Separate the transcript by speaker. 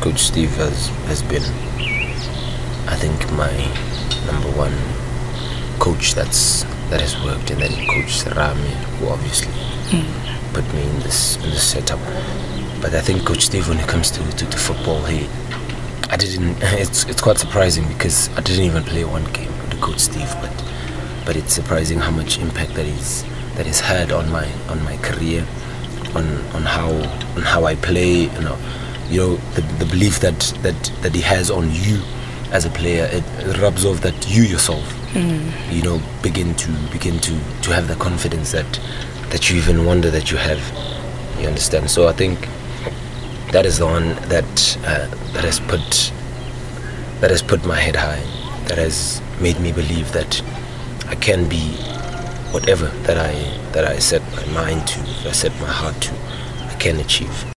Speaker 1: Coach Steve has has been, I think, my number one coach that's that has worked, and then Coach Rami, who obviously hmm. put me in this in this setup. But I think Coach Steve, when it comes to, to, to football, he I didn't. It's it's quite surprising because I didn't even play one game under Coach Steve, but but it's surprising how much impact that is that is had on my on my career, on on how on how I play. You know, you know the, the belief that that that he has on you as a player. It, rubs off that you yourself, you know, begin to begin to to have the confidence that that you even wonder that you have. You understand? So I think that is the one that uh, that has put that has put my head high that has made me believe that I can be whatever that I that I set my mind to I set my heart to I can achieve